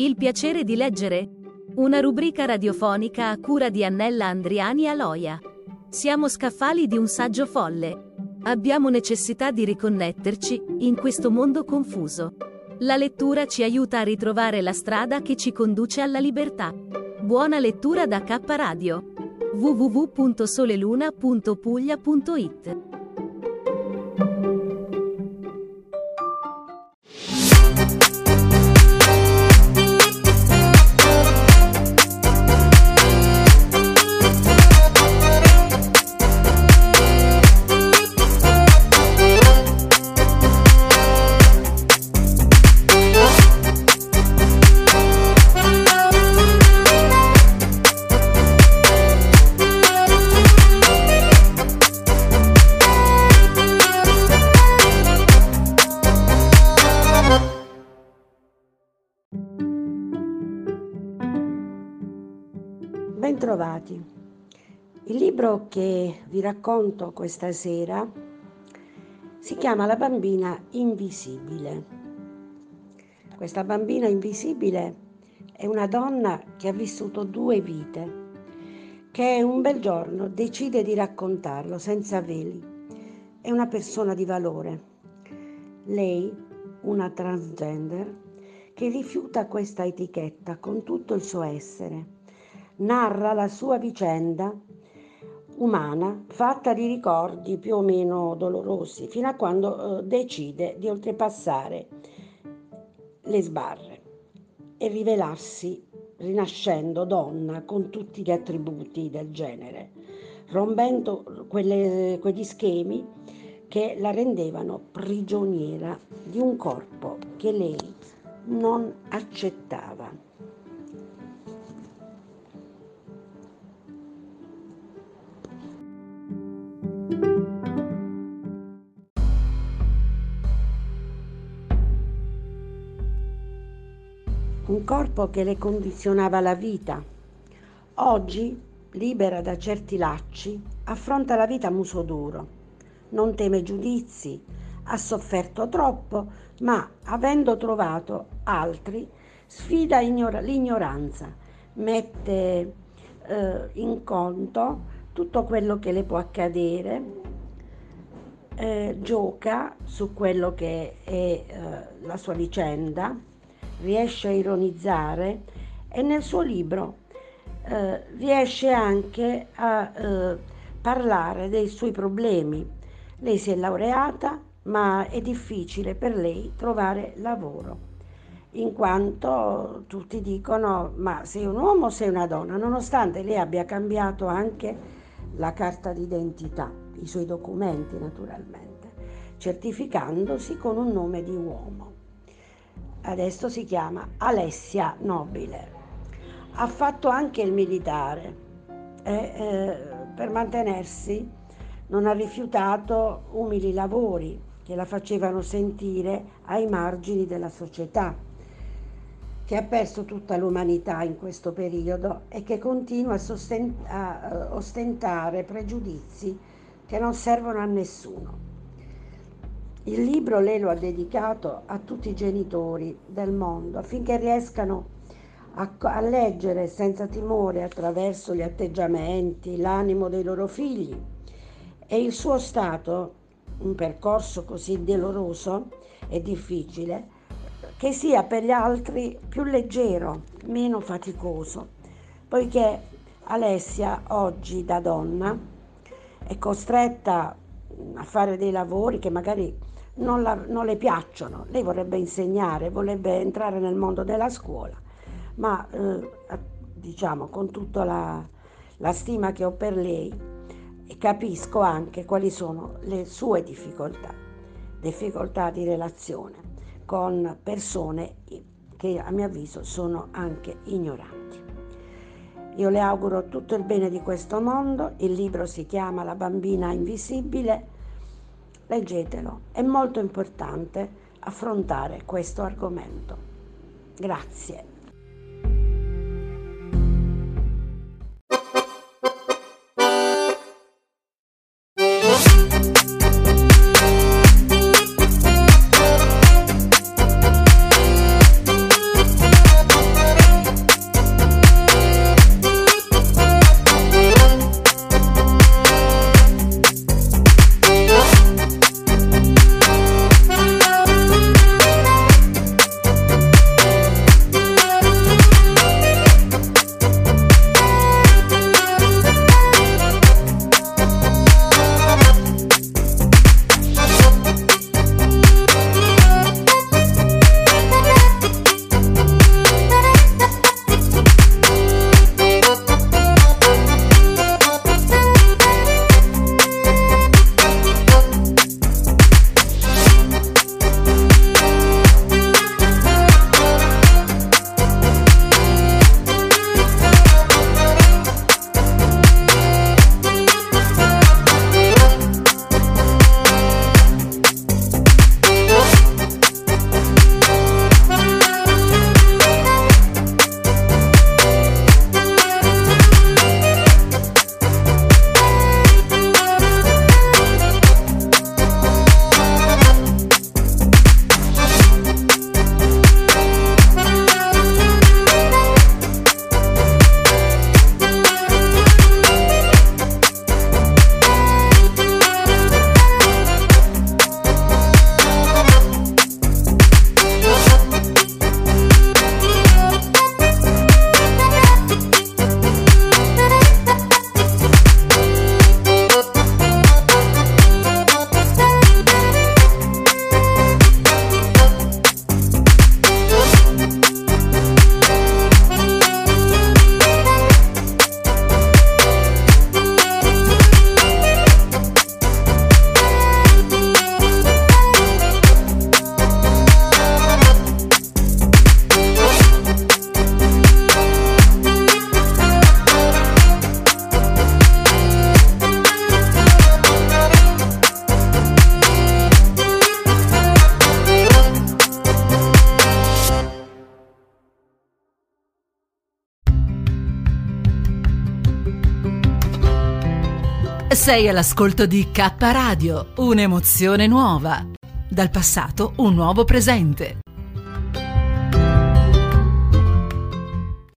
Il piacere di leggere? Una rubrica radiofonica a cura di Annella Andriani Aloia. Siamo scaffali di un saggio folle. Abbiamo necessità di riconnetterci in questo mondo confuso. La lettura ci aiuta a ritrovare la strada che ci conduce alla libertà. Buona lettura da K Radio. www.soleluna.puglia.it Bentrovati. Il libro che vi racconto questa sera si chiama La bambina invisibile. Questa bambina invisibile è una donna che ha vissuto due vite, che un bel giorno decide di raccontarlo senza veli. È una persona di valore. Lei, una transgender, che rifiuta questa etichetta con tutto il suo essere narra la sua vicenda umana fatta di ricordi più o meno dolorosi, fino a quando eh, decide di oltrepassare le sbarre e rivelarsi rinascendo donna con tutti gli attributi del genere, rompendo quelle, quegli schemi che la rendevano prigioniera di un corpo che lei non accettava. Corpo che le condizionava la vita. Oggi, libera da certi lacci, affronta la vita a muso duro. Non teme giudizi, ha sofferto troppo, ma avendo trovato altri, sfida ignora- l'ignoranza, mette eh, in conto tutto quello che le può accadere, eh, gioca su quello che è eh, la sua vicenda riesce a ironizzare e nel suo libro eh, riesce anche a eh, parlare dei suoi problemi. Lei si è laureata, ma è difficile per lei trovare lavoro, in quanto tutti dicono ma sei un uomo o sei una donna, nonostante lei abbia cambiato anche la carta d'identità, i suoi documenti naturalmente, certificandosi con un nome di uomo adesso si chiama Alessia Nobile. Ha fatto anche il militare e eh, per mantenersi non ha rifiutato umili lavori che la facevano sentire ai margini della società, che ha perso tutta l'umanità in questo periodo e che continua a, sosten- a ostentare pregiudizi che non servono a nessuno. Il libro lei lo ha dedicato a tutti i genitori del mondo affinché riescano a, a, leggere senza timore attraverso gli atteggiamenti, l'animo dei loro figli. E il suo stato, un percorso così doloroso e difficile, che sia per gli altri più leggero, meno faticoso, poiché Alessia oggi da donna è costretta a fare dei lavori che magari non, la, non, le piacciono. Lei vorrebbe insegnare, vorrebbe entrare nel mondo della scuola, ma eh, diciamo con tutta la, la stima che ho per lei capisco anche quali sono le sue difficoltà, difficoltà di relazione con persone che a mio avviso sono anche ignoranti. Io le auguro tutto il bene di questo mondo, il libro si chiama La bambina invisibile leggetelo, è molto importante affrontare questo argomento. Grazie. Sei all'ascolto di K Radio, un'emozione nuova. Dal passato un nuovo presente.